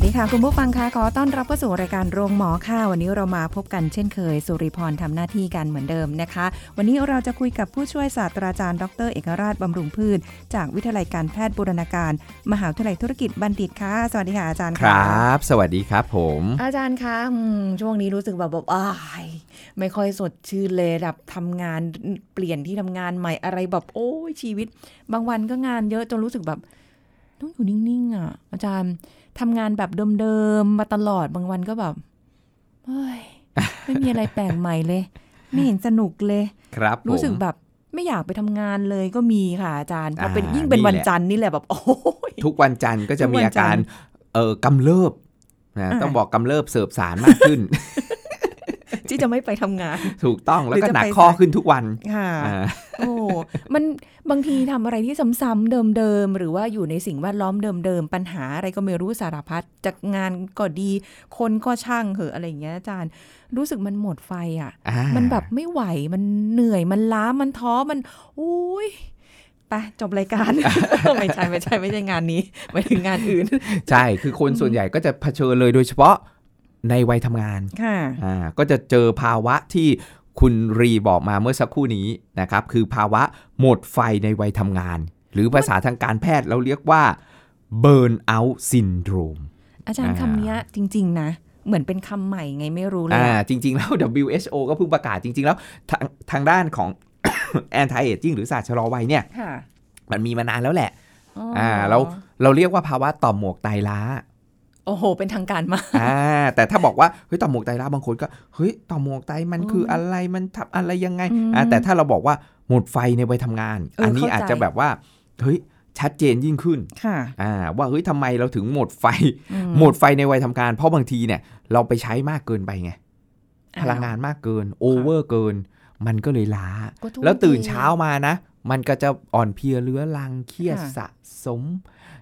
สวัสดีค่ะ คุณผู้ฟังคะขอต้อนรับเข้าสู่รายการโรงหมอค่ะ วันนี้เรามาพบกันเช่นเคย สุริพรทำหน้าที่กันเหมือนเดิมนะคะ วันนี้เราจะคุยกับผู้ช่วยศาสตราจารย์ ดร เอกราชบำรุงพืช จากวิทยาลัยการแพทย์บูรณาการ มหาวิทยาลัยธุรกิจบัณฑิตค่ะ สวัสดีค่ะอาจารย์คะรับ สวัสดีครับผม อาจารย์คะอืมช่วงนี้รู้สึกแบบแบบอ้ายไม่ค่อยสดชื่นเลยแบบทำงานเปลี่ยนที่ทำงานใหม่อะไรแบบโอ้ยชีวิต บางวันก็งานเยอะจนรู้สึกแบบต้องอยู่นิ่งๆอะอาจารย์ ทำงานแบบเดิมๆมาตลอดบางวันก็แบบเฮ้ยไม่มีอะไรแปลกใหม่เลย ไม่เห็นสนุกเลย ครับผมรู้สึกแบบไม่อยากไปทำงานเลยก็มีค่ะอาจารย์พอเป็นอ่ายิ่ยิ่งเป็นนี่วันแหละจันทร์นี่แหละแบบโอ้ยทุกวันจันทร์ก็จะทุกมีวันอาการจันทร์เออกำเริบนะอ่าต้องบอกกำเริบเสิร์ฟสารมากขึ้น ที่จะไม่ไปทำงาน ถูกต้องแล้วหรือก็จะหนักไปข้อสายขึ้นทุกวันค่ะอ่าโอ้มันบางทีทำอะไรที่ซ้ำๆเดิมๆหรือว่าอยู่ในสิ่งแวดล้อมเดิมๆปัญหาอะไรก็ไม่รู้สารพัดจากงานก็ดีคนก็ช่างเหอะอะไรอย่างเงี้ยอาจารย์รู้สึกมันหมดไฟอะอ่ามันแบบไม่ไหวมันเหนื่อยมันล้ามันท้อมันอุ้ยไปจบรายการ ไม่ใช่ไม่ใช่ไม่ใช่งานนี้ไปถึงงานอื่น ใช่คือคนส่วนใหญ่ก็จะเผชิญเลยโดยเฉพาะ ในวัยทำงานค่ะอ่าก็จะเจอภาวะที่คุณรีบอกมาเมื่อสักครู่นี้นะครับ คือภาวะหมดไฟในวัยทำงาน หรือภาษาทางการแพทย์เราเรียกว่า burn out syndrome อาจารย์อ่าคำเนี้ยจริง ๆ นะเหมือนเป็นคำใหม่ไงไม่รู้เลยอ่าอะจริง ๆ แล้ว WHO ก็เพิ่งประกาศจริง ๆ แล้วทางทางด้านของ anti aging หรือศาสตร์ชะลอวัยเนี่ยค่ะมันมีมานานแล้วแหละอ๋อออ่าเราเราเรียกว่าภาวะต่อมหมวกไตล้า โอ้โห เป็นทางการมากอ่าแต่ถ้าบอกว่าเฮ้ยต่อมหมวกไตล้าบางคนก็เฮ้ยต่อมหมวกไตมันอืมคืออะไรมันทำอะไรยังไงอืมอ่าแต่ถ้าเราบอกว่าหมดไฟในวัยทำงานเอออัอันนี้เข้าใจอาจจะแบบว่าเฮ้ยชัดเจนยิ่งขึ้นค่ะอ่าว่าเฮ้ยทำไมเราถึงหมดไฟอืหมดไฟในวัยทำงาน เพราะบางทีเนี่ยเราไปใช้มากเกินไปไงพลังงานมากเกิน over เกิน มันก็เลยล้าก็ทุ่มแล้วตื่นเช้ามานะ มันก็จะอ่อนเพลียเรื้อรังเครียดค่ะสะสม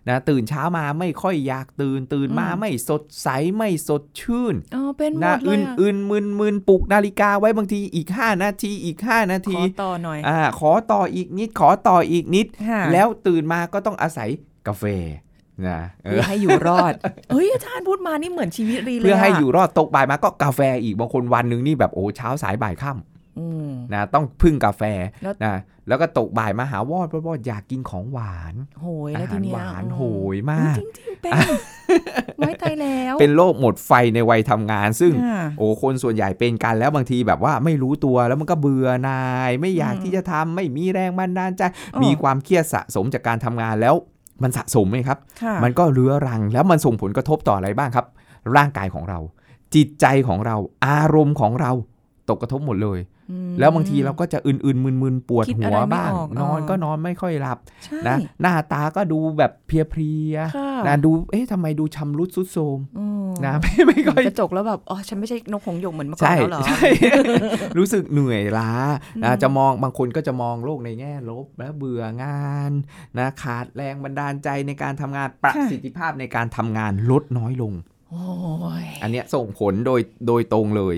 นะตื่นเช้ามาไม่ค่อยอยากตื่น ตื่นมาอืมไม่สดใสไม่สดชื่นอ๋อเป็นหมดเลอึนอะอึนมึนมึนปลุกนาฬิกาไว้บางทีอีก 5 นาทีอีก 5 นาทีขอต่อหน่อยอ่าขอต่ออีกนิด ขอต่ออีกนิดค่ะแล้วตื่นมาก็ต้องอาศัยกาแฟนะเอเพื่ออให้อยู่รอด เฮ้ยอาจารย์พูดมานี่เหมือนชีวิตรีเลยเพื่อให้ะอยู่รอดตกบ่ายมาก็กาแฟอีกบางคนวันหนึ่งนี่แบบโอ้เช้าสายบ่ายค่ำอืม นะต้องพึ่งกาแฟแล้วนะแล้วก็ตกบ่ายมาหาวอดวอดวอดอยากกินของหวานโหยอาแล้วหาทีรเนี้ยหวานอืมโหยมากจริงจริงๆเป็นไว้ตายแล้ว เป็นโรคหมดไฟในวัยทำงาน ซึ่งค่ะโอ้คนส่วนใหญ่เป็นกันแล้วบางทีแบบว่าไม่รู้ตัวแล้วมันก็เบื่อหนาย ไม่อยากอืมที่จะทำไม่มีแรงบันดาลใจอ๋อมีความเครียดสะสมจากการทำงานแล้วมันสะสมไหมครับค่ะมันก็เรื้อรังแล้วมันส่งผลกระทบต่ออะไรบ้างครับ ร่างกายของเรา จิตใจของเรา อารมณ์ของเรา ตกกระทบหมดเลยอืม แล้วบางทีเราก็จะอื่นๆมึนๆปวดคิดหัอะไรวไม่บ้างออกนอนอ๋อก็นอนไม่ค่อยหลับใช่นะหน้าตาก็ดูแบบเพลียค่ะๆนะดูเอ๊ะทำไมดูชำรุดสุดโทรมอืมนะไม่ไม่ค่อยกระจกแล้วแบบอ๋อฉันไม่ใช่นกหงส์หยกเหมือนเมื่อก่อนใช่แล้วเหรอใช่รู้สึกเหนื่อยล้าอืนะมจะมองบางคนก็จะมองโลกในแง่ลบและเบื่องานนะขาดแรงบันดาลใจในการทำงานประสิทธิภาพในการทำงานลดน้อยลงโอ้ยอันเนี้ยส่งผลโดยโดยตรงเลย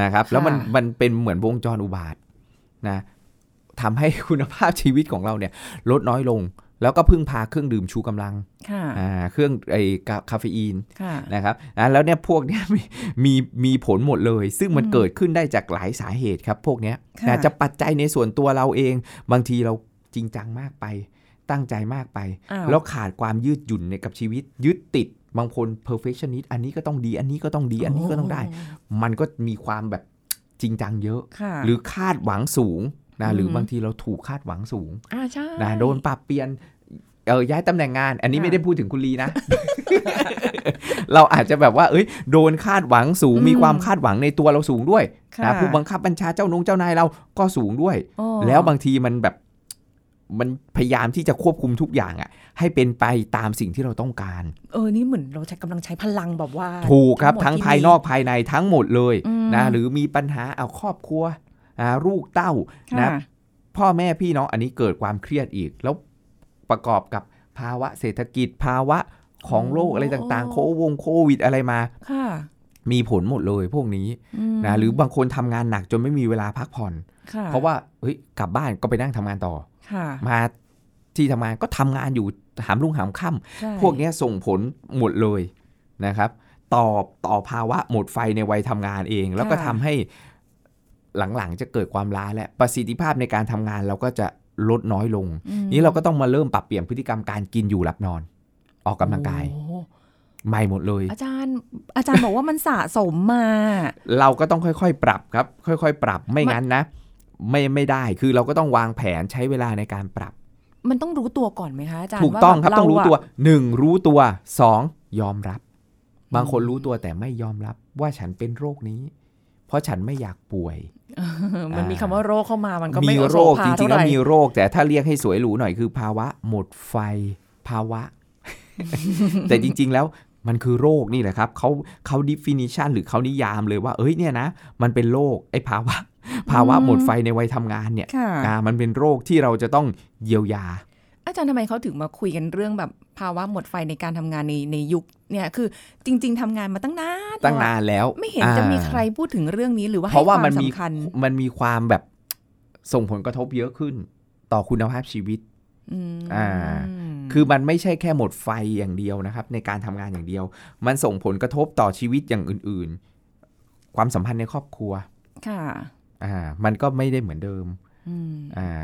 นะครับ แล้วมันค่ะมันเป็นเหมือนวงจรอุบาทนะทำให้คุณภาพชีวิตของเราเนี่ย ลดน้อยลง แล้วก็พึ่งพาเครื่องดื่มชูกำลังค่ะอ่าเครื่องไอ้กาคาเฟอีนค่ะนะครับอ่าแล้วเนี่ยพวกเนี้ยมีมีมีผลหมดเลย ซึ่งมันอืมเกิดขึ้นได้จากหลายสาเหตุครับพวกเนี้ยค่ะนะจะปัจจัยในส่วนตัวเราเอง บางทีเราจริงจังมากไปตั้งใจมากไปอ้าวแล้วขาดความยืดหยุ่นในกับชีวิตยึดติด บางคน perfectionist อันนี้ก็ต้องดี อันนี้ก็ต้องดี อันนี้ก็ต้องได้ มันก็มีความแบบจริงจังเยอะค่ะหรือคาดหวังสูงนะหรือมบางทีเราถูกคาดหวังสูงอ่าใช่นะโดนปรับเปลี่ยนเออย้ายตำแหน่งงาน อันนี้ค่ะไม่ได้พูดถึงคุณลีนะ เราอาจจะแบบว่า เอ้ย โดนคาดหวังสูงอืมมีความคาดหวังในตัวเราสูงด้วยค่ะนะผู้บังคับบัญชาเจ้านงเจ้านายเราก็สูงด้วยอ๋อแล้วบางทีมันแบบ มันพยายามที่จะควบคุมทุกอย่างอะ ให้เป็นไปตามสิ่งที่เราต้องการ เออ นี่เหมือนเราใช้กำลังใช้พลังแบบว่า ถูกครับหมดทั้งที่ภายมีนอกภายในทั้งหมดเลยอืมนะ หรือมีปัญหาเอาครอบครัวอ่าลูกเต้าค่ะนะพ่อแม่พี่น้องอันนี้เกิดความเครียดอีก แล้วประกอบกับภาวะเศรษฐกิจภาวะของโลกอะไรต่างๆ โควงโควิดอะไรมาค่ะ มีผลหมดเลยพวกนี้มนะหรือบางคนทำงานหนักจนไม่มีเวลาพักผ่อนค่ะเพราะว่าเฮ้ยกลับบ้านก็ไปนั่งทำงานต่อค่ะมาที่ทำงานก็ทำงานอยู่หามรุ่งหามค่ำใช่พวกเนี้ยส่งผลหมดเลยนะครับต่อต่อภาวะหมดไฟในวัยทำงานเอง แล้วก็ทำให้หลังๆ จะเกิดความล้าและประสิทธิภาพในการทำงานเราก็จะลดน้อยลงอืมนี้เราก็ต้องมาเริ่มปรับเปลี่ยนพฤติกรรมการกินอยู่หลับนอน ออกกำลังกายโอ้ ใหม่หมดเลย อาจารย์อาจารย์บอกว่ามันสะสมมา เราก็ต้องค่อยๆ ปรับครับ ค่อยๆ ปรับไม่มันงั้นนะ ไม่ไม่ได้คือเราก็ต้องวางแผนใช้เวลาในการปรับ มันต้องรู้ตัวก่อนไหมคะอาจารย์ถูกต้องว่าครับแต้องรู้เาะตัวหนึ่งรู้ตัวสองยอมรับ บางคนรู้ตัวแต่ไม่ยอมรับว่าฉันเป็นโรคนี้ เพราะฉันไม่อยากป่วยเออมันมีอ่าคำว่าโรคเข้ามามันก็มีไม่โรคโสภาจริงๆเท่าไหแล้วร่มีโรคแต่ถ้าเรียกให้สวยหรูหน่อยคือภาวะหมดไฟภาวะ แต่จริง ๆ แล้ว มันคือโรคนี่แหละครับเขาเขา definition หรือเขานิยามเลยว่า เอ้ยเนี่ยนะ มันเป็นโรคไอ้ภาวะ ภาวะหมดไฟในวัยทำงานเนี่ยค่ะอ่ามันเป็นโรคที่เราจะต้องเยียวยา อาจารย์ทำไมเขาถึงมาคุยกันเรื่องแบบภาวะหมดไฟในการทำงานในในยุคเนี่ยคือจริง ๆทำงานมาตั้งนานตั้งนานแล้ว ไม่เห็นจะมีใครพูดถึงเรื่องนี้หรือว่าเพราะว่าให้มันควมีสำคัญมันมีความแบบส่งผลกระทบเยอะขึ้น ต่อคุณภาพชีวิตอืมอ่า คือมันไม่ใช่แค่หมดไฟอย่างเดียวนะครับ ในการทำงานอย่างเดียว มันส่งผลกระทบต่อชีวิตอย่างอื่น ๆ ความสัมพันธ์ในครอบครัว ค่ะ อ่า มันก็ไม่ได้เหมือนเดิมอืมอ่า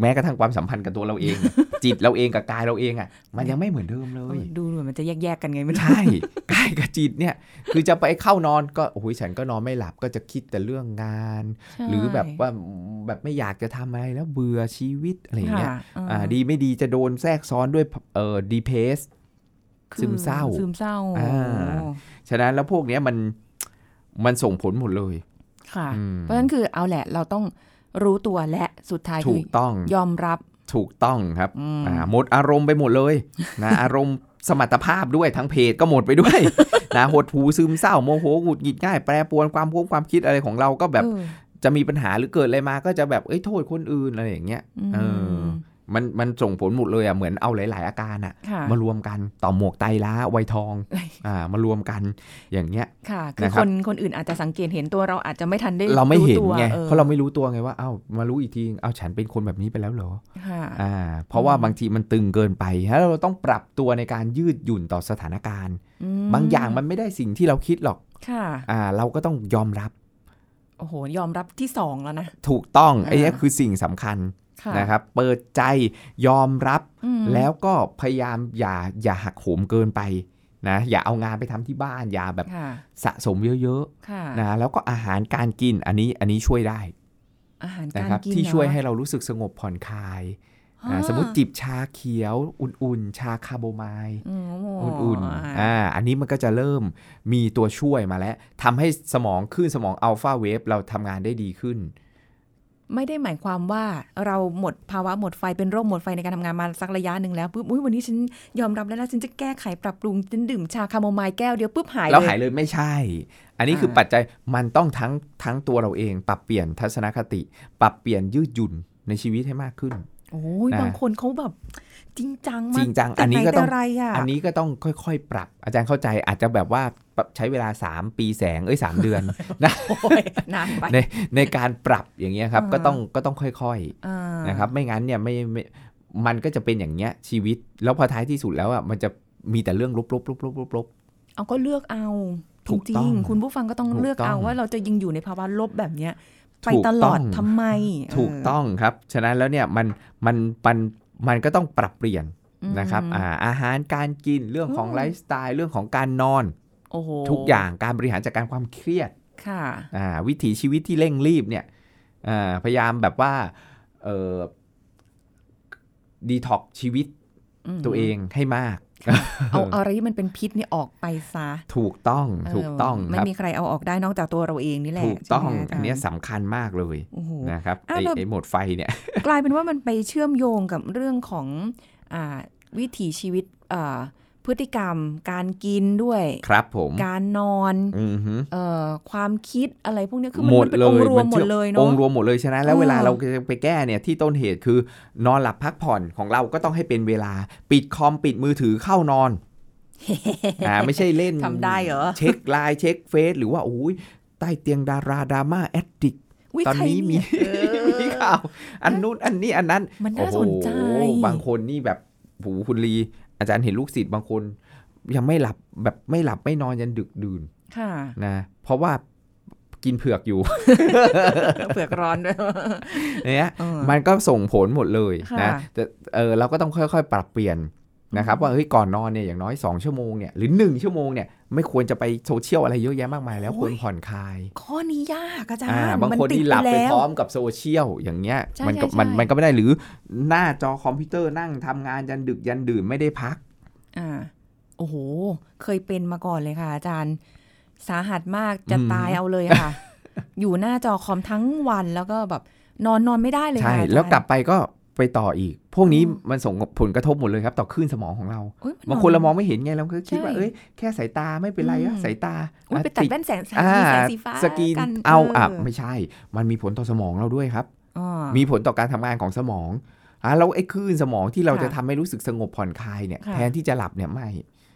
แม้กระทั่งความสัมพันธ์กับตัวเราเอง จิตเราเองกับกายเราเองอะ มันยังไม่เหมือนเดิมเลย ดูเหมือนมันจะแยกๆกันไงไม่รู้ใช่กายกับจิตเนี่ย คือจะไปเข้านอนก็โอ้ยฉันก็นอนไม่หลับก็จะคิดแต่เรื่องงานใช่หรือแบบว่าแบบไม่อยากจะทำอะไรแล้วเบื่อชีวิตอะไรอย่างเงี้ยค่ะอ่าดีไม่ดีจะโดนแทรกซ้อนด้วยเอ่อดีเพสคือซึมเศร้าซึมเศร้าอ่าฉะนั้นแล้วพวกเนี้ยมันมันส่งผลหมดเลยค่ะอืมเพราะฉะนั้นคือเอาแหละเราต้อง รู้ตัวและสุดท้ายถูคืกต้องยอมรับถูกต้องครับอืมอ่าหมดอารมณ์ไปหมดเลยนะอารมณ์สมรรถภาพด้วยทั้งเพจก็หมดไปด้วย นะหดหูซึมเศร้าโมโหหงุดหงิดง่ายแปรปรวนความพุ่งความคิดอะไรของเราก็แบบเออจะมีปัญหาหรือเกิดอะไรมาก็จะแบบเอ้ยโทษคนอื่นอะไรอย่างเงี้ยมเออ มันมันส่งผลหมดเลยอะเหมือนเอาหลาย ๆ อาการอะค่ะมารวมกันต่อหมวกไตล้าไวยทองอ่ามารวมกันอย่างเงี้ยค่ะคือนะครัคบนคนอื่นอาจจะสังเกตเห็นตัวเราอาจจะไม่ทันได้เราไม่เห็นตัวไงออเพราะเราไม่รู้ตัวไงว่าเอ้ามารู้อีกทีเอ้าฉันเป็นคนแบบนี้ไปแล้วเหรอค่ะอ่าเพราะว่าอืมบางทีมันตึงเกินไปแล้วเราต้องปรับตัวในการยืดหยุ่นต่อสถานการณ์อืมบางอย่างมันไม่ได้สิ่งที่เราคิดหรอกค่ะอ่าเราก็ต้องยอมรับโอ้โหยอมรับที่สองแล้วนะ ถูกต้องอ่าไอ้นี่คือสิ่งสำคัญค่ะ นะครับเปิดใจยอมรับอืมแล้วก็พยายามอย่าอย่าหักโหมเกินไปนะอย่าเอางานไปทำที่บ้านอย่าแบบค่ะสะสมเยอะค่ะๆนะแล้วก็อาหารการกินอันนี้อันนี้ช่วยได้อาหารนะการครับกินที่เนอะช่วยให้เรารู้สึกสงบผ่อนคลายอ่านะสมมติจิบชาเขียวอุ่นๆ ชาคาโบไมล์อืมอุ่นๆอ่าอันนี้มันก็จะเริ่มมีตัวช่วยมาแล้วทำให้สมองคลื่นสมองอัลฟาเวฟเราทำงานได้ดีขึ้น ไม่ได้หมายความว่าเราหมดภาวะหมดไฟเป็นโรคหมดไฟในการทำงานมาสักระยะหนึ่งแล้วปุ๊บอุ้ยวันนี้ฉันยอมรับแล้วนะฉันจะแก้ไขปรับปรุงฉันดื่มชาคาโมไมล์แก้วเดียวปุ๊บหายแล้วเลยหายเลยไม่ใช่ อันนี้อ่าคือปัจจัยมันต้องทั้งทั้งตัวเราเอง ปรับเปลี่ยนทัศนคติ ปรับเปลี่ยนยืดหยุ่นในชีวิตให้มากขึ้นโอ้ยนะบางคนเขาแบบจริงจังมากจริงจังแต่อันนี้ไหก็ต้องแต่ไรอะอันนี้ก็ต้องค่อยๆ ปรับ อาจารย์เข้าใจอาจจะแบบว่า ใช้เวลา 3 ปีแสงเอ้ยสามเดือนโอ้ยนานไปในในการปรับอย่างเงี้ยครับอ่าก็ต้องก็ต้องค่อยอ่าๆนะครับไม่งั้นเนี่ยไม่ไม่มันก็จะเป็นอย่างเงี้ยชีวิต แล้วพอท้ายที่สุดแล้วอะมันจะมีแต่เรื่องลบๆลบๆลบๆลบเอาก็เลือกเอาถูจกต้ริองงๆคุณผู้ฟังก็ต้องถูกเลือกต้องเอาว่าเราจะยิงอยู่ในภาวะลบแบบเนี้ยไปถูกตลอดต้องทำไมๆถูกต้องครับ ฉะนั้นแล้วเนี่ยมันมันมันมันก็ต้องปรับเปลี่ยนอืมนะครับอ่าอาหารการกินเรื่องของอืมไลฟ์สไตล์เรื่องของการนอนโอ้โห ทุกอย่างการบริหารจัดการความเครียดค่ะอ่าวิถีชีวิตที่เร่งรีบเนี่ยอ่าพยายามแบบว่าเอ่อดีท็อกชีวิตมตัวเองให้มาก เอาอะไรที่มันเป็นพิษนี่ออกไปซะ ถูกต้องถูกต้องเไม่ครับมีใครเอาออกได้นอกจากตัวเราเองนี่แหละถูกต้องใช่ไหมอันเนี้ยาจารย์สำคัญมากเลยโอ้โหนะครับอ้าวไอ้แล้วไอ้หมดไฟเนี่ยกลายเป็นว่ามันไปเชื่อมโยงกับเรื่องของอ่าวิถีชีวิตอ่า พฤติกรรม การกินด้วย ครับผม การนอนอือฮึเอ่อความคิดอะไรพวกเนี้ยคือมันหมดมันเป็นเลองยค์รวมหมชื่ดอเลยอเนาะงค์รวมหมดเลยฉะนั้นแล้วเออเวลาเราจะไปแก้เนี่ยที่ต้นเหตุคือนอนหลับพักผ่อนของเราก็ต้องให้เป็นเวลา ปิดคอมปิดมือถือเข้านอนอ่าไม่ใช่เล่นทำได้เหรอ เช็คไลน์เช็คเฟซหรือว่าโอ้ยใต้เตียงดารา Drama-addict อุ๊ยตอนนี้ใครมีเยเออมีข่าว อันนู้นอันนี้อันนั้น มันน่าสนใจโอ้โหบางคนนี่แบบหูคุณลี อาจารย์เห็นลูกศิษย์บางคน ยังไม่หลับแบบไม่หลับไม่นอนยันดึกดื่นค่ะนะเพราะว่ากินเผือกอยู่ เผือกร้อนด้วยเนี่ยเออมันก็ส่งผลหมดเลยค่ะนะแต่เออเราก็ต้องค่อยๆ ปรับเปลี่ยน นะครับว่าเฮ้ยก่อนนอนเนี่ยอย่างน้อย 2 ชั่วโมงเนี่ยหรือ 1 ชั่วโมงเนี่ยไม่ควรจะไปโซเชียลอะไรเยอะแยะมากมายแล้วควรผ่อนคลาย ข้อนี้ยากอาจารอ่าย์บางคนมัติดนี่หลับไปแล้วพร้อมกับโซเชียลอย่างเงี้ยใช่มันก็ใช่มันใช่มันก็ไม่ได้หรือหน้าจอคอมพิวเตอร์นั่งทำงานยันดึกยันดื่นไม่ได้พักอ่าโอ้โห เคยเป็นมาก่อนเลยค่ะอาจารย์ สาหัสมากจะอืมตายเอาเลยค่ะ อยู่หน้าจอคอมทั้งวันแล้วก็แบบนอนนอนไม่ได้เลยใช่ค่ะอาจารย์แล้วกลับไปก็ไปต่ออีก พวกนี้อืมมันส่งผลกระทบหมดเลยครับ ต่อคลื่นสมองของเราโอ๊ยบางคนเรามองไม่เห็นไงเราก็คิดว่าใช่เอ้ยแค่สายตาไม่เป็นไรอะอืมสายตาอุ๊ยอะไปตัดติแว่นแสงสีอ่าแสงสีฟ้าสกรีนกันเอาอะเไม่ใช่ มันมีผลต่อสมองเราด้วยครับอ่ามีผลต่อการทำงานของสมองอะแล้วไอ้คลื่นสมองที่เราค่ะจะทำให้รู้สึกสงบผ่อนคลายเนี่ยค่ะแทนที่จะหลับเนี่ยไม่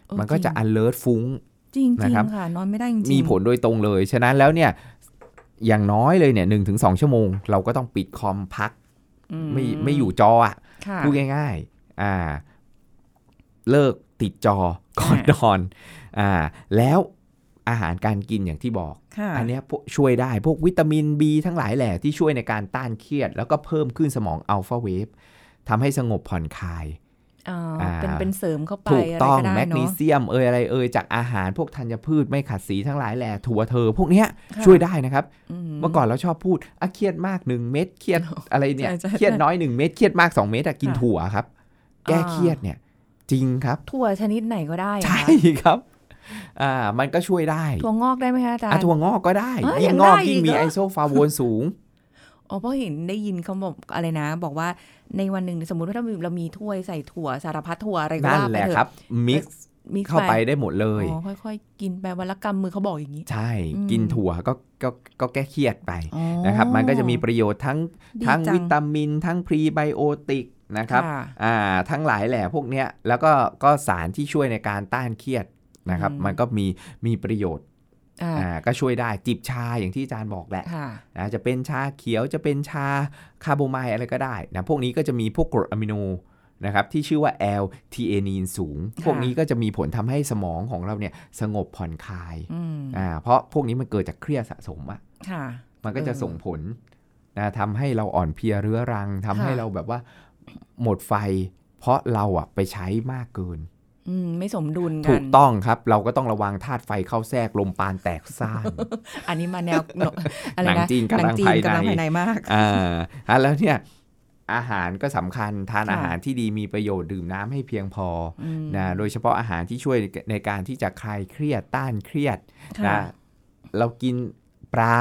เออมันก็จะจริง alert ฟุ้งจริงจริงนะครับค่ะนอนไม่ได้จริงๆมีผลโดยตรงเลย ฉะนั้นแล้วเนี่ยอย่างน้อยเลยเนี่ยหนึ่งถึงสองชั่วโมง เราก็ต้องปิดคอมพักอืไม่ไม่อยู่จออะค่ะ พูดง่ายๆอ่าเลิกติดจอก่อนอ่านนอนอ่าแล้วอาหารการกินอย่างที่บอกค่ะอันเนี้ยพวกช่วยได้พวกวิตามิน B ทั้งหลายแหละที่ช่วยในการต้านเครียด แล้วก็เพิ่มขึ้นสมองอัลฟาเวฟทำให้สงบผ่อนคลายอ่าอ่า เป็นเป็นเสริมเข้าไปถูกต้องะไรแมได้กเนนีอะเซียมเอยอะไรเอยจากอาหารพวกธัญพืชไม่ขัดสีทั้งหลายแหละถั่วเธอ พวกเนี้ยค่ะช่วยได้นะครับอืเมื่อก่อนเราชอบพูดอะเครียดมากหนึ่งเม็ดเครียดอะไรเนี่ยใช่ใช่เครียดน้อยหนึ่งเม็ดเครียดมากสองเม็ดอะกินค่ะถั่วครับ แก้อ่าเครียดเนี่ยจริงครับ ถั่วชนิดไหนก็ได้เหรอใช่คะครับอ่ามันก็ช่วยได้ ถั่วงอกได้ไหมคะอาจารอะย์ถั่วงอกก็ได้เอ้ยยิ่ยังงงอกได้ยิ่งอีกมีเหรอไอโซฟาโวนสูง อ๋อเพราะเห็นได้ยินเขาบอกอะไรนะ บอกว่าในวันหนึ่งสมมติว่าถ้าเรามีถ้วยใส่ถั่วสารพัดถั่วอะไรก็นั่นว่าแหไปละเถครัอะบมิกซ์มีเข้าไปได้หมดเลยอ๋อค่อยๆ กินไปวันละกำมือเขาบอกอย่างนี้ ใช่อืมกินถั่วก็ก็ก็แก้เครียดไปอ๋อนะครับ มันก็จะมีประโยชน์ทั้งดีทั้งจัวิตามิน ทั้งพรีไบโอติกนะครับค่ะอ่า ทั้งหลายแหล่พวกเนี้ย แล้วก็ก็สารที่ช่วยในการต้านเครียดนะครับอืมมันก็มีมีประโยชน์ อ่าอ่าก็ช่วยได้จิบชาอย่างที่อาจารย์บอกแหละค่ะนะจะเป็นชาเขียวจะเป็นชาคาร์โบไมล์อะไรก็ได้นะพวกนี้ก็จะมีพวกกรดอะมิโนนะครับที่ชื่อว่า L-T เอนีนสูง พวกนี้ก็จะมีผลทำให้สมองของเราเนี่ยสงบผ่อนคลายอืมอ่าเพราะพวกนี้มันเกิดจากเครียดสะสมอะค่ะมันก็จะเออส่งผลนะทำให้เราอ่อนเพลียเรื้อรังทำให้ค่ะเราแบบว่าหมดไฟ เพราะเราอะไปใช้มากเกินอืม ไม่สมดุลกัน ถูกต้องครับ เราก็ต้องระวังธาตุไฟเข้าแทรกลมปานแตกซ่าน อันนี้มาแนวอะไรหนังนะจีนกำลังหจีนภายในกำลังภายในมากอ่าอะแล้วเนี่ยอาหารก็สำคัญทานค่ะอาหารที่ดีมีประโยชน์ดื่มน้ำให้เพียงพออืมนะโดยเฉพาะอาหารที่ช่วยในการที่จะคลายเครียดต้านเครียดค่ะนะเรากินปลา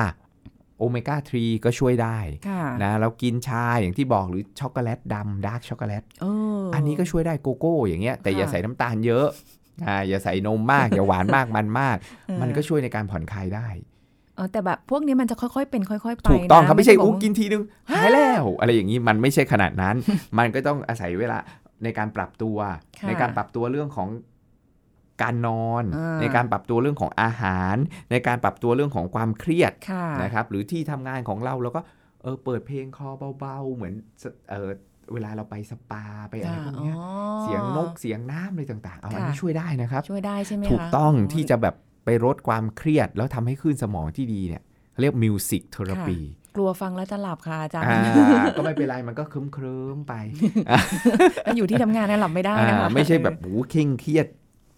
โอเมก้า 3 ก็ช่วยได้ค่ะนะเรากินชาอย่างที่บอกหรือช็อกโกแลตดำ dark chocolateเอออันนี้ก็ช่วยได้โกโก้อย่างเงี้ยแต่อย่าค่ะใส่น้ำตาลเยอะอ่าอย่าใส่นมมาก อย่าหวานมากมันมากเออมันก็ช่วยในการผ่อนคลายได้เออแต่แบบพวกนี้มันจะค่อยๆเป็นค่อยๆไปถูกต้องนะครับไม่ใช่อู้ว่ากินทีนึงหายแล้ว อะไรอย่างนี้มันไม่ใช่ขนาดนั้น มันก็ต้องอาศัยเวลาในการปรับตัวค่ะในการปรับตัวเรื่องของ การนอนอ่าในการปรับตัวเรื่องของอาหาร ในการปรับตัวเรื่องของความเครียดค่ะนะครับหรือที่ทำงานของเราเราก็เออเปิดเพลงคลอเบาๆ เหมือนสเออเวลาเราไปสปาไปอะไรพวกเนี้ยอ๋อเสียงนกเสียงน้ำอะไรต่างๆเอาอันค่ะนี้ช่วยได้นะครับ ช่วยได้ใช่ไหมคะถูกต้องที่จะแบบไปลดความเครียด แล้วทำให้คลื่นสมองที่ดีเนี่ยเขาเรียกมิวสิกเทอราปีกลัวฟังแล้วจะหลับค่ะอาจารย์อ่าก็ไม่เป็นไร มันก็เคลิ้มเคลิ้มๆไปแล้วอยู่ที่ทำงานเนี่ยหลับไม่ได้นะคะอ่าไม่ใช่แบบหูเคร่งเครียด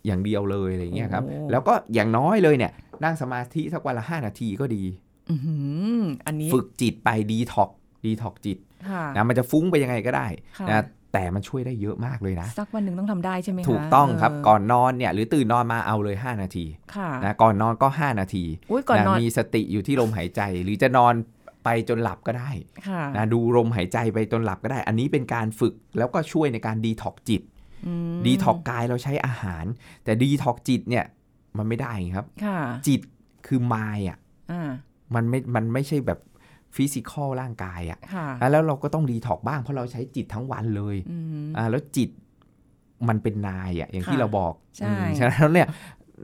อย่างเดียวเลยอะไรเงี้ยครับโอ้แล้วก็อย่างน้อยเลยเนี่ย นั่งสมาธิสักวันละห้านาทีก็ดีอื้อหืออันนี้ฝึกจิตไปดีท็อกดีท็อกจิตค่ะนะมันจะฟุ้งไปยังไงก็ได้ค่ะนะแต่มันช่วยได้เยอะมากเลยนะ สักวันหนึ่งต้องทำได้ใช่ไหมคะถูกต้องครับเก่อนนอนเนี่ยหรือตื่นนอนมาเอาเลย 5 นาทีค่ะนะก่อนนอนก็ 5 นาทีอุ้ยก่อนนอนมีสติอยู่ที่ลมหายใจ หรือจะนอนไปจนหลับก็ได้ค่ะนะดูลมหายใจไปจนหลับก็ได้ อันนี้เป็นการฝึกแล้วก็ช่วยในการดีท็อกจิตอืม ดีท็อกกายเราใช้อาหาร แต่ดีท็อกจิตเนี่ย มันไม่ได้ครับค่ะจิตคือมายอะอ่ามันไม่มันไม่ใช่แบบ physical ร่างกายอะค่ะอะแล้วเราก็ต้องดีท็อกบ้างเพราะเราใช้จิตทั้งวันเลยอืมอ่าแล้วจิตมันเป็นนายอะอย่างที่ค่ะเราบอกใช่อืมฉะนั้นแล้วเนี่ย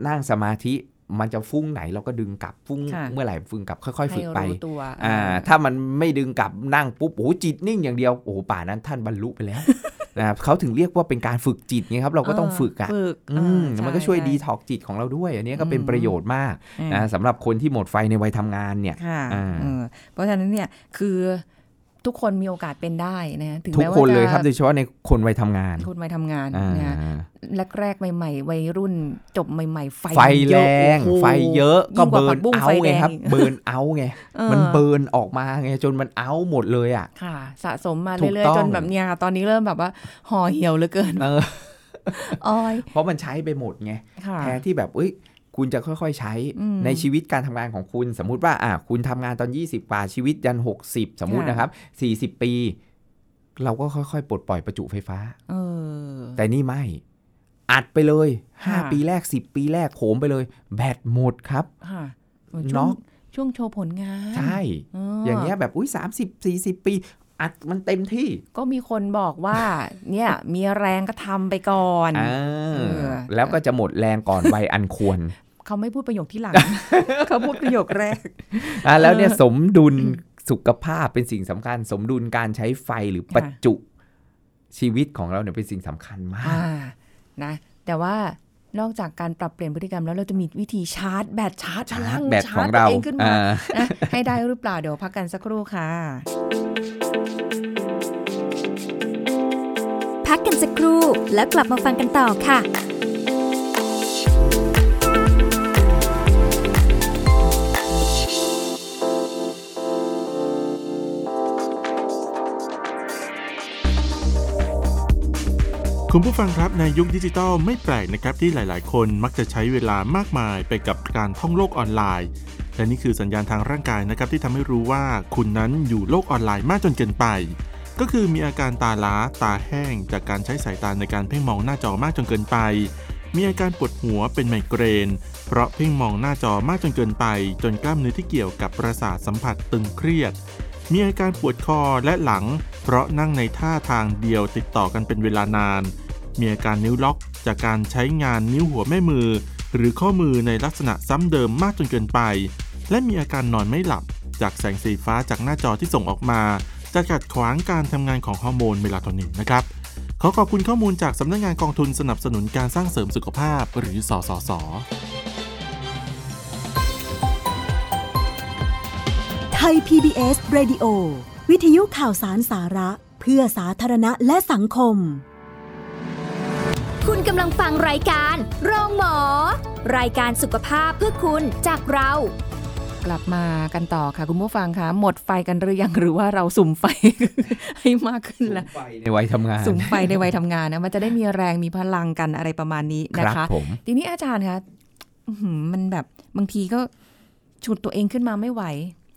นั่งสมาธิ มันจะฟุ้งไหนเราก็ดึงกลับฟุ้งค่ะเมื่อไหร่ฟุ้งกลับค่อย ๆ ฝึกไปให้รู้ตัวอ่าถ้ามันไม่ดึงกลับนั่งปุ๊บโอ้โหจิตนิ่งอย่างเดียวโอ้โหป่านั้นท่านบรรลุไปแล้วนะครับเขาถึงเรียกว่าเป็นการฝึกจิตไงครับ เราก็ต้องฝึกอะฝึกอืมอ่ามันก็ช่วยใดีท็อกจิตของเราด้วย อันนี้ก็เป็นอืมประโยชน์มากอืมนะสำหรับคนที่หมดไฟในวัยทำงานเนี่ยค่ะอ่าเออเพราะฉะนั้นเนี่ยคือ ทุกคนมีโอกาสเป็นได้นะถึงทุกแม้ว่าคนเลยจะครับโดยเฉพาะในคนวัยทำงานคนวัยทำงานอ่านะแรกๆใหม่ ๆ วัยรุ่นจบใหม่ ๆ ไฟไฟแรงโอ้โหไฟเยอะก็ยิ่งกว่าเบิผัร์นกบุ้งเอาไฟแดไงงครับอีกเบิร์นเอาไงเออมันเบิร์นออกมาไงจนมันเอาหมดเลยอะค่ะ สะสมมาถูกเรื่อยต้องๆจนแบบเนี้ยค่ะตอนนี้เริ่มแบบว่าห่อเหี่ยวเหลือเกินเออออยเพราะมันใช้ไปหมดไงค่ะแทนที่แบบเอ้ย คุณจะค่อยๆใช้อืมในชีวิตการทำงานของคุณ สมมุติว่าอะคุณทำงานตอน 20 กว่าชีวิตยัน 60 สมมุติค่ะนะครับ 40 ปี เราก็ค่อยๆ ปลดปล่อยประจุไฟฟ้าเออแต่นี่ไม่ อัดไปเลยค่ะ5ปีแรก 10 ปีแรกโหมไปเลย แบตหมดครับค่ะช่วงเนาะช่วงโชว์ผลงาน ใช่เอย่างเงี้ยแบบอุ้ย30 40ปี อัดมันเต็มที่ ก็มีคนบอกว่า เนี่ย มีแรงก็ทำไปก่อนอ่าเออแล้วก็จะหมดแรงก่อนวัยอันควร เขาไม่พูดประโยคที่หลัง เขาพูดประโยคแรกอะแล้วเนี่ยสมดุลสุขภาพเป็นสิ่งสำคัญ สมดุลการใช้ไฟหรือค่ะประจุชีวิตของเราเนี่ยเป็นสิ่งสำคัญมาอ่ากนะ แต่ว่านอกจากการปรับเปลี่ยนพฤติกรรมแล้วเราจะมีวิธีชาร์จแบตชาร์จพชาลัร์จงแบตของเราชจตัวเองขึ้นมาอ่านะให้ได้หรือเปล่าเดี๋ยวพักกันสักครู่ค่ะ พักกันสักครู่ แล้วกลับมาฟังกันต่อค่ะคุณผู้ฟังครับในยุคดิจิทัลไม่แปลกนะครับที่หลาย ๆ คนมักจะใช้เวลามากมายไปกับการท่องโลกออนไลน์ และนี่คือสัญญาณทางร่างกายนะครับที่ทำให้รู้ว่าคุณนั้นอยู่โลกออนไลน์มากจนเกินไป ก็คือมีอาการตาล้าตาแห้ง จากการใช้สายตาในการเพ่งมองหน้าจอมากจนเกินไป มีอาการปวดหัวเป็นไมเกรน เพราะเพ่งมองหน้าจอมากจนเกินไป จนกล้ามเนื้อที่เกี่ยวกับประสาทสัมผัสตึงเครียด มีอาการปวดคอและหลัง เพราะนั่งในท่าทางเดียวติดต่อกันเป็นเวลานาน มีอาการนิ้วล็อก จากการใช้งานนิ้วหัวแม่มือ หรือข้อมือในลักษณะซ้ำเดิมมากจนเกินไป และมีอาการนอนไม่หลับ จากแสงสีฟ้าจากหน้าจอที่ส่งออกมา จะขัดขวางการทำงานของฮอร์โมนเมลาโทนินนะครับขอขอบคุณข้อมูลจากสำนักงานกองทุนสนับสนุนการสร้างเสริมสุขภาพหรือสสสไทย PBS Radio วิทยุข่าวสารสาระ เพื่อสาธารณะและสังคม คุณกำลังฟังรายการโรงหมอ รายการสุขภาพเพื่อคุณจากเรา กลับมากันต่อค่ะ คุณผู้ฟังคะหมดไฟกันหรือยังหรือว่าเราสุ่มไฟ ให้มากขึ้นแล้วในวัยทำงานสุ่มไฟในวัยทำงานนะมันจะได้มีแรงมีพลังกันอะไรประมาณนี้คนะรับคะผมทีนี้อาจารย์คะอื้อหือมันแบบบางทีก็ฉุดตัวเองขึ้นมาไม่ไหว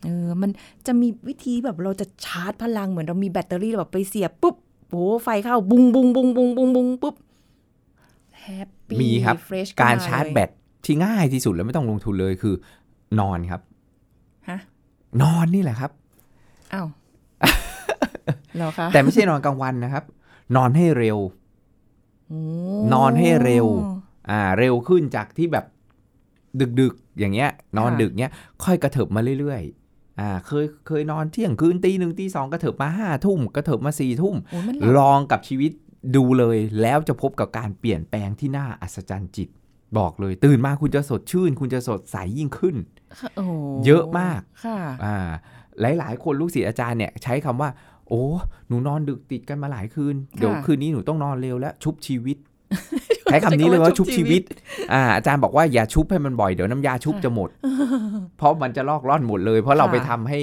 เออมันจะมีวิธีแบบเราจะชาร์จพลังเหมือนเรามีแบตเตอรี่แบบไปเสียบปุ๊บโอ้ไฟเข้าบุงบุงบุงบุงบุงบุงปุ๊บ happy มีครับ fresh การชาร์จแบตที่ง่ายที่สุดแล้วไม่ต้องลงทุนเลยคือนอนครับ ฮะนอนนี่แหละครับอ้าวเหรอคะแต่ไม่ใช่นอนกลางวันนะครับ นอนให้เร็วโอ้นอนให้เร็ว อ่า เร็วขึ้นจากที่แบบดึกๆ อย่างเงี้ย นอนดึกเงี้ย ค่อยกระเถิบมาเรื่อยๆ อ่า เคยเคยนอนเที่ยงคืนตีหนึ่งตีสองกระเถิบมาห้าทุ่มกระเถิบมาสี่ทุ่มโอ้มันหลับลองกับชีวิตดูเลยแล้วจะพบกับการเปลี่ยนแปลงที่น่าอัศจรรย์จิต บอกเลย ตื่นมาคุณจะสดชื่น คุณจะสดใสยิ่งขึ้นโอ้เยอะมากค่ะอ่าหลาย ๆ คนลูกศิษย์อาจารย์เนี่ยใช้คำว่า โอ้ หนูนอนดึกติดกันมาหลายคืน เดี๋ยวคืนนี้หนูต้องนอนเร็วแล้วชุบชีวิต ใช้คำนี้เลยว่าใช้คำว่าชุชุบบชีชีวิวิตตอ่าอาจารย์บอกว่าอย่าชุบให้มันบ่อยเดี๋ยวน้ำยาชุบจะหมด เพราะมันจะลอกล่อนหมดเลย เพราะเราค่ะไปทำให้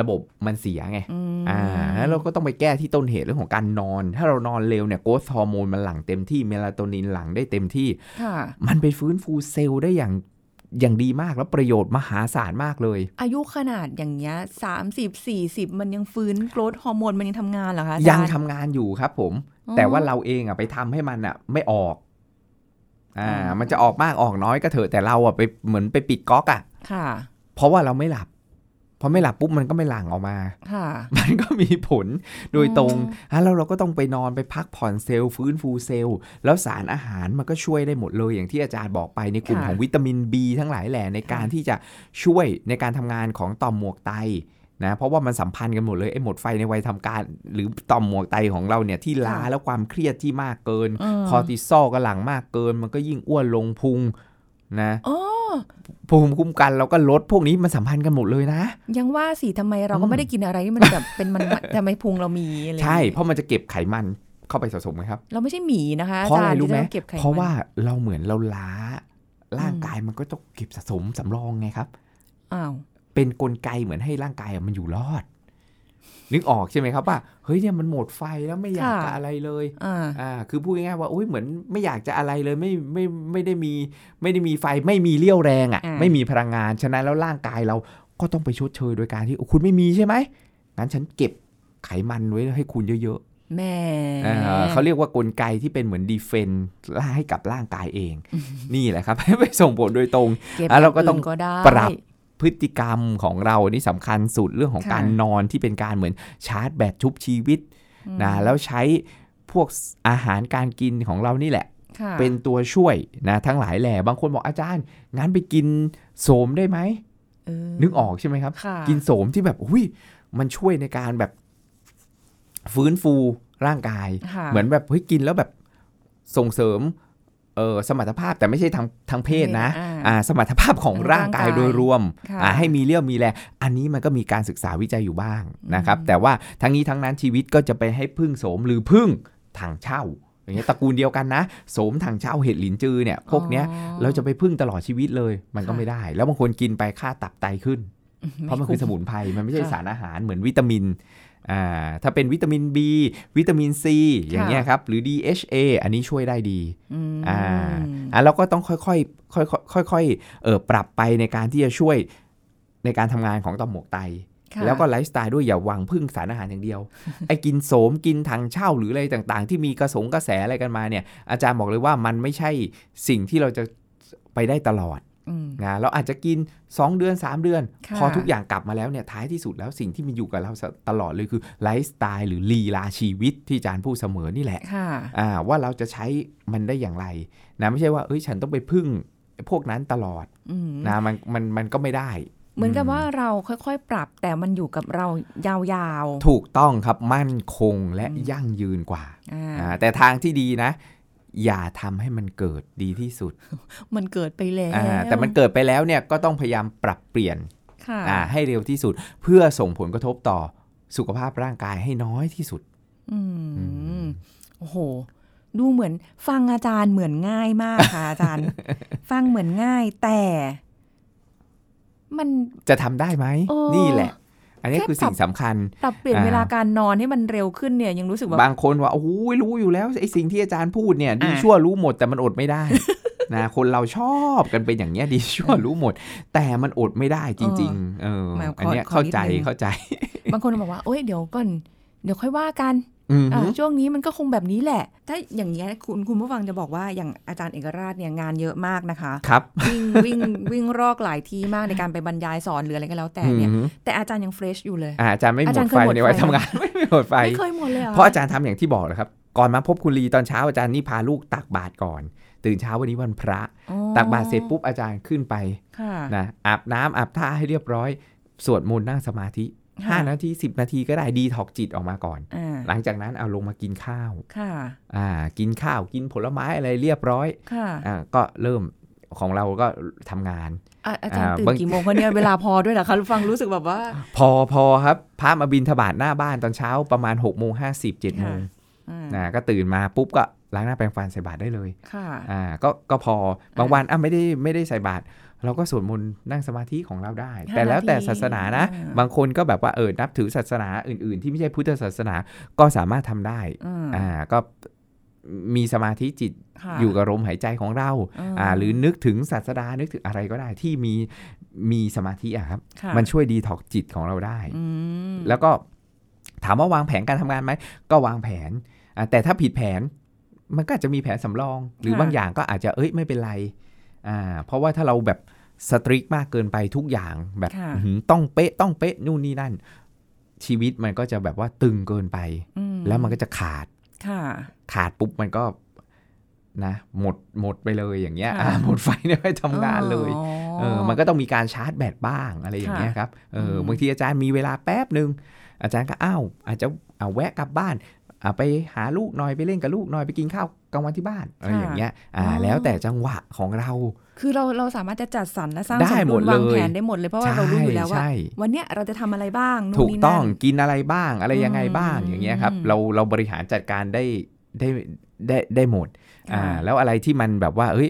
ระบบมันเสียไงอืมอ่าแล้วเราก็ต้องไปแก้ที่ต้นเหตุเรื่องของการนอน ถ้าเรานอนเร็วเนี่ยโกรทฮอร์โมนมันหลั่งเต็มที่เมลาโทนินหลั่งได้เต็มที่ค่ะมันไปฟื้นฟูเซลล์ได้อย่างอย่างดีมากแล้วประโยชน์มหาศาลมากเลย อายุขนาดอย่างเงี้ยสามสิบสี่สิบมันยังฟื้นโกรทฮอร์โมนมันยังทำงานเหรอคะอาจารยังทำงานอยู่ครับผมอ๋อ แต่ว่าเราเองอะไปทำให้มันอะ ไม่ออก อ่าอ๋อมันจะออกมากออกน้อยก็เถอะแต่เราอะไปเหมือนไปปิดก๊อกอะ ค่ะ เพราะว่าเราไม่หลับพอไม่หลับปุ๊บมันก็ไม่หลั่งออกมาค่ะมันก็มีผลโดยตรงอ๋ออะแล้วเราก็ต้องไปนอนไปพักผ่อนเซลล์ฟื้นฟูเซลล์แล้วสารอาหารมันก็ช่วยได้หมดเลย อย่างที่อาจารย์บอกไปในกลุ่มของวิตามิน B ทั้งหลายแหล่ในการที่จะช่วยในการทำงานของต่อมหมวกไต นะเพราะว่ามันสัมพันธ์กันหมดเลยไอ้หมดไฟในวัยทำการ หรือต่อมหมวกไตของเราเนี่ยที่ล้าแล้วความเครียดที่มากเกินเออคอร์ติซอลก็หลั่งมากเกิน มันก็ยิ่งอ้วนลงพุงนะอ๋อภูมิคุ้มกันเราก็ลดพวกนี้มันสัมพันธ์กันหมดเลยนะ ยังว่าสิทำไมเราอืก็มไม่ได้กินอะไรที่มันแบบเป็นมันทำไมพุงเรามีอะไรอย่างใช่งี้เพราะมันจะเก็บไขมันเข้าไปสะสมไหมครับ เราไม่ใช่หมีนะคะเพราะอะไรจย์รู้ไหมที่จเก็บไขมันเพราะว่าเราเหมือนเราล้า ร่างกายมันก็ต้องเก็บสะสมสำรองไงครับอ้าว เป็นกลไกเหมือนให้ร่างกายอะมันอยู่รอด นึกออกใช่ไหมครับว่าเฮ้ยเนี่ยมันหมดไฟแล้วไม่อยากจะอะไรเลยอ่าอ่าคือพูดง่ายๆว่าโอ้ยเหมือนไม่อยากจะอะไรเลยไม่ไม่ไม่ได้มีไม่ได้มีไฟไม่มีเลี้ยวแรงอะ่ะอ่าไม่มีพลังงานฉะนั้นแล้วร่างกายเราก็ต้องไปชดเชยโดยการที่โอ้คุณไม่มีใช่ไหมงั้นฉันเก็บไขมันไว้ให้คุณเยอะแม่ๆอ่าเขาเรียกว่ากลไกที่เป็นเหมือนดีเฟนต์ให้กับร่างกายเอง นี่แหละครับ ไปส่งผลโดยตรงเก็บอะเราก็ต้องย่นก็ได้ปรับ พฤติกรรมของเรานี่สำคัญสุดเรื่องของค่ะการนอนที่เป็นการเหมือนชาร์จแบตชุบชีวิตอืมนะแล้วใช้พวกอาหารการกินของเรานี่แหละค่ะเป็นตัวช่วยนะทั้งหลายแหล่บางคนบอกอาจารย์งั้นไปกินโสมได้ไหมเออนึกออกใช่ไหมครับค่ะกินโสมที่แบบอุ้ยมันช่วยในการแบบฟื้นฟูร่างกายค่ะเหมือนแบบเฮ้ยกินแล้วแบบส่งเสริม เออสมรรถภาพแต่ไม่ใช่ทางทางเพศนะอ่าอ่าสมรรถภาพของของร่างกายร่างกายโดยรวมค่ะอ่าให้มีเรี่ยวมีแรงอันนี้มันก็มีการศึกษาวิจัยอยู่บ้างนะครับอืมแต่ว่าทั้งนี้ทั้งนั้นชีวิตก็จะไปให้พึ่งโสมหรือพึ่งถังเช่าอย่างเงี้ยตระกูลเดียวกันนะโสมถังเช่าเห็ดหลินจือเนี่ยพวกเนี้ยอ๋อเราจะไปพึ่งตลอดชีวิตเลยมันก็ค่ะไม่ได้ แล้วบางคนกินไปค่าตับไตขึ้น เพราะมันคือสมุนไพรมันไม่ใช่ค่ะสารอาหารเหมือนวิตามินอ่า ถ้าเป็นวิตามิน B วิตามิน C อย่างเงี้ยครับ หรือ DHA อันนี้ช่วยได้ดีอืมอ่าอะเราก็ต้องค่อยๆค่อยๆค่อยๆเออปรับไปในการที่จะช่วยในการทำงานของต่อมหมวกไตค่ะแล้วก็ไลฟ์สไตล์ด้วยอย่าหวังพึ่งสารอาหารอย่างเดียว ไอ้กินโสมกินทางเช่าหรืออะไรต่างๆ ที่มีกระสงกระแสอะไรกันมาเนี่ย อาจารย์บอกเลยว่ามันไม่ใช่สิ่งที่เราจะไปได้ตลอดอืม นะเราอาจจะกิน 2 เดือน 3 เดือนค่ะพอทุกอย่างกลับมาแล้วเนี่ยท้ายที่สุดแล้วสิ่งที่มันอยู่กับเราตลอดเลยคือไลฟ์สไตล์หรือลีลาชีวิตที่อาจารย์พูดเสมอนี่แหละค่ะอ่าว่าเราจะใช้มันได้อย่างไรนะไม่ใช่ว่าเอ้ยฉันต้องไปพึ่งพวกนั้นตลอดอืมนะมันมันมันก็ไม่ได้เหมือนกับว่าเราค่อยๆ ปรับแต่มันอยู่กับเรายาวถูกต้องครับมั่นคงและอืมยั่งยืนกว่าๆอ่าอ่า แต่ทางที่ดีนะ อย่าทำให้มันเกิดดีที่สุด มันเกิดไปแล้วอ่าแต่มันเกิดไปแล้วเนี่ยก็ต้องพยายามปรับเปลี่ยนค่ะอ่าให้เร็วที่สุด เพื่อส่งผลกระทบต่อสุขภาพร่างกายให้น้อยที่สุดอือืมมโอ้โห ดูเหมือนฟังอาจารย์เหมือนง่ายมากค่ะอาจารย์ ฟังเหมือนง่ายแต่ มันจะทำได้ไหมเออนี่แหละ อันนี้แค่คือสิ่งสำคัญปรับเปลี่ยนอ่าเวลาการนอนให้มันเร็วขึ้นเนี่ยยังรู้สึกว่าบางคนว่าโอ้โหรู้อยู่แล้วไอ้สิ่งที่อาจารย์พูดเนี่ยดีอ่าชั่วรู้หมดแต่มันอดไม่ได้นะคนเราชอบกันเป็นอย่างเงี้ยดีชั่วรู้หมด แต่มันอดไม่ได้จริง ๆ เออแหมขออันเนี้ยขอเข้านิดใจนึงเข้าใจ บางคนบอกว่าโอ๊ยเดี๋ยวก่อนเดี๋ยวค่อยว่ากันอืมอ่า ช่วงนี้มันก็คงแบบนี้แหละ ถ้าอย่างเงี้ยคุณคุณผู้ฟังจะบอกว่าอย่างอาจารย์เอกราชเนี่ยงานเยอะมากนะคะครับวิ่งวิ่งวิ่งรอกหลายที่มากในการไปบรรยายสอนหรืออะไรก็แล้วแต่เนี่ยอืมแต่อาจารย์ยังเฟรชอยู่เลยอ่าอาจารย์ไม่หมอาจารดย์เคไฟยหมดในวัยไฟทำงานไม่หมดไฟไม่เคยหมดเลยหเพราะอาจารย์ทำอย่างที่บอกเลยครับก่อนมาพบคุณลีตอนเช้าอาจารย์นี่พาลูกตักบาตรก่อน ตื่นเช้าวันนี้วันพระอ๋อตักบาตรเสร็จปุ๊บอาจารย์ขึ้นไปค่ะนะอาบน้ำอาบท่าให้เรียบร้อย สวดมนต์นั่งสมาธิค่ะ 5 นาที 10 นาทีก็ได้ดีถอกจิตออกมาก่อนอ่าหลังจากนั้นเอาลงมากินข้าวค่ะอ่ากินข้าวกินผลไม้อะไรเรียบร้อยค่ะอ่าก็เริ่มของเราก็ทำงานอะอาจารย์อ่าตื่นบางกี่โมงคะเนี่ยเวลาพอด้วยเหรอคะฟังรู้สึกแบบว่า พอพอครับพระมาบินทบาทหน้าบ้านตอนเช้าประมาณ6กโมงห้าสิบเจ็ดโมงอ่านะก็ตื่นมาปุ๊บก็ล้างหน้าแปรงฟันใส่บาตรได้เลยค่ะอ่าก็ก็พอบางวันอะไม่ได้ไม่ได้ใส่บาตร เราก็สวดมนต์นั่งสมาธิของเราได้ห้าแต่แล้วแต่นาทีศาสนานะอ่าบางคนก็แบบว่าเออนับถือศาสนาอื่น ๆ ที่ไม่ใช่พุทธศาสนาก็สามารถทำได้อืมอ่าก็มีสมาธิจิตค่ะอยู่กับลมหายใจของเรามอ่าหรือนึกถึงศาสดานึกถึงอะไรก็ได้ที่มีมีสมาธิอะครับค่ะมันช่วยดีถอกจิตของเราได้อืมแล้วก็ถามว่าวางแผนการทำงานไหมก็วางแผนอะแต่ถ้าผิดแผนมันก็อาจจะมีแผนสำรอง หรือบางอย่างก็อาจจะเอ้ยไม่เป็นไร อ่าเพราะว่าถ้าเราแบบสตริกมากเกินไปทุกอย่างแบบค่ะอื้อหือต้องเป๊ะต้องเป๊ะนู่นนี่นั่น ชีวิตมันก็จะแบบว่าตึงเกินไปอืแล้วมันก็จะขาดค่ะขาดปุ๊บมันก็นะหมดหมดไปเลยอย่างเงี้ยค่ะอ่าหมดไฟในไปทำงานเลยอ๋อเออมันก็ต้องมีการชาร์จแบตบ้างอะไรอย่างเงี้ยครับเอออืมบางทีอาจารย์มีเวลาแป๊บหนึ่งอาจารย์ก็อ้าวอาจจะเอาแวะกลับบ้านอ่า ไปหาลูกหน่อยไปเล่นกับลูกหน่อยไปกินข้าวกลางวันที่บ้านอะไรอย่างเงี้ยอ่าแล้วแต่จังหวะของเรา คือเราเราสามารถจะจัดสรรและสร้างได้สมหมดุดลเลวางยแผนได้หมดเลยเพราะว่าเรารู้อยู่แล้วว่าใช่วันเนี้ยเราจะทำอะไรบ้างนู่นถูกนี่ต้องนั่นกินอะไรบ้างอะไรยังไงบ้างอืมอย่างเงี้ยครับเราเราบริหารจัดการได้ได้ได้ได้หมดอ่าค่ะแล้วอะไรที่มันแบบว่าเอ้ย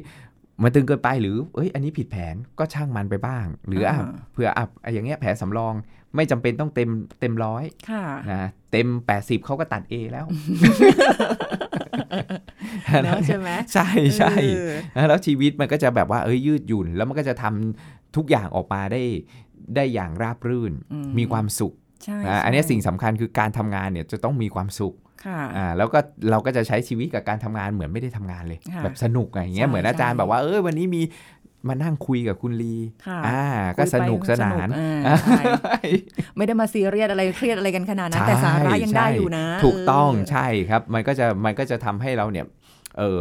มันตึงเกินไปหรือเอ้ยอันนี้ผิดแผนก็ช่างมันไปบ้าง หรืออะอ่าเผื่ออะอย่างเงี้ยแผนสำรองไม่จำเป็นต้องเต็มเต็มร้อยค่ะนะเต็ม 80เขาก็ตัด A แล้วเนอะใช่ไหมใช่ใช่เออแล้วชีวิตมันก็จะแบบว่าเอ้ยยืดหยุ่น แล้วมันก็จะทำทุกอย่างออกมาได้ได้อย่างราบรื่นอืมมีความสุขใช่นะอันนี้ใช่สิ่งสำคัญคือการทำงานเนี่ยจะต้องมีความสุขค่ะ อ่าแล้วก็เราก็จะใช้ชีวิตกับการทำงานเหมือนไม่ได้ทำงานเลยค่ะแบบสนุกอะไรอย่างเงี้ยใช่เหมือนอาจารย์ใช่แบบว่าเออวันนี้มีมานั่งคุยกับคุณลีค่ะอ่า ก็สนุกสนานคุยไปสนุกอ่าใช่ไม่ได้มาซีเรียสอะไรเครียดอะไรกันขนาดนั้น แต่สาระยังได้อยู่นะ ถูกต้องเใช่ครับ มันก็จะมันก็จะทำให้เราเนี่ยเออ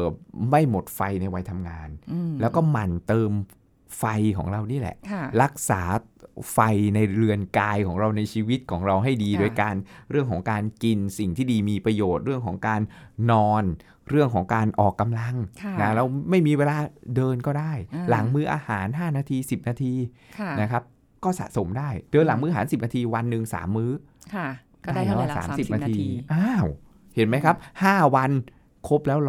ไม่หมดไฟในวัยทำงานอืมแล้วก็หมั่นเติม ไฟของเรานี่แหละค่ะรักษาไฟในเรือนกายของเราในชีวิตของเราให้ดีค่ะโดยการเรื่องของการกินสิ่งที่ดีมีประโยชน์เรื่องของการนอน เรื่องของการออกกำลังค่ะนะเราไม่มีเวลาเดินก็ได้อ่าหลังมื้ออาหาร 5 นาที 10 นาทีค่ะนะครับก็สะสมได้ เดินหลังมื้ออาหาร 10 นาทีวันหนึ่งสามมื้อค่ะก็ได้เท่าไหร่ละสามสามสิสิบบนานาทีทีอ้าวเห็นไหมครับ 5 วัน ครบแล้วอื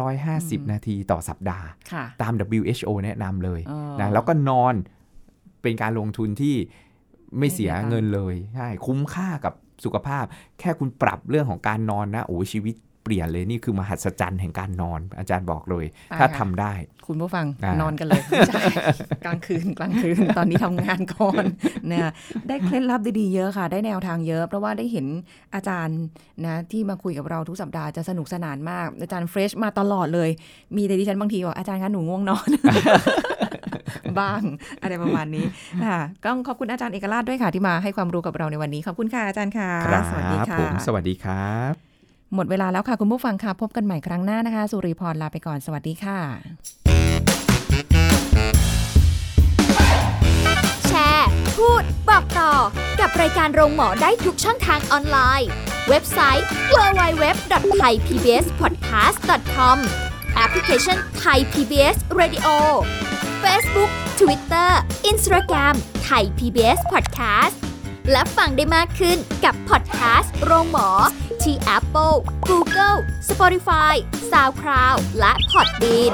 ม150 นาทีต่อสัปดาห์ค่ะตาม WHO แนะนำเลยเออนะแล้วก็นอนเป็นการลงทุนที่ไม่เสียไม่เสียตังค์เงินเลยใช่คุ้มค่ากับสุขภาพ แค่คุณปรับเรื่องของการนอนนะโอ้ชีวิต เปลี่ยนเลยนี่คือมหัศจรรย์แห่งการนอน อาจารย์บอกเลย ถ้าทำได้ คุณผู้ฟังอ่านนอนกันเลยใช่กลางคืนกลางคืนตอนนี้ทำงานก่อนเนี่ยได้เคล็ดลับดีๆเยอะค่ะ ได้แนวทางเยอะ เพราะว่าได้เห็นอาจารย์นะที่มาคุยกับเราทุกสัปดาห์จะสนุกสนานมากอาจารย์เฟรชมาตลอดเลย มีแต่ดิฉันบางทีบอกอาจารย์คะหนูง่วงนอนบ้างอะไรประมาณนี้ค่ะก็ขอบคุณอาจารย์เอกราชด้วยค่ะที่มาให้ความรู้กับเราในวันนี้ ขอบคุณค่ะอาจารย์ค่ะครับสวัสดีค่ะผมสวัสดีครับ หมดเวลาแล้วค่ะคุณผู้ฟังค่ะ พบกันใหม่ครั้งหน้านะคะ สุริพรลาไปก่อนสวัสดีค่ะ แชร์ พูด บอกต่อ กับรายการโรงหมอได้ทุกช่องทางออนไลน์ เว็บไซต์ www.thaipbspodcast.com แอปพลิเคชัน Thai PBS Radio Facebook Twitter Instagram Thai PBS Podcast และฟังได้มากขึ้นกับพอดแคสต์โรงหมอ ที่ Apple, Google, Spotify, SoundCloud และ Podbean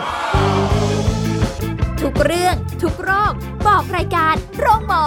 ทุกเรื่องทุกโรคบอกรายการโรงหมอ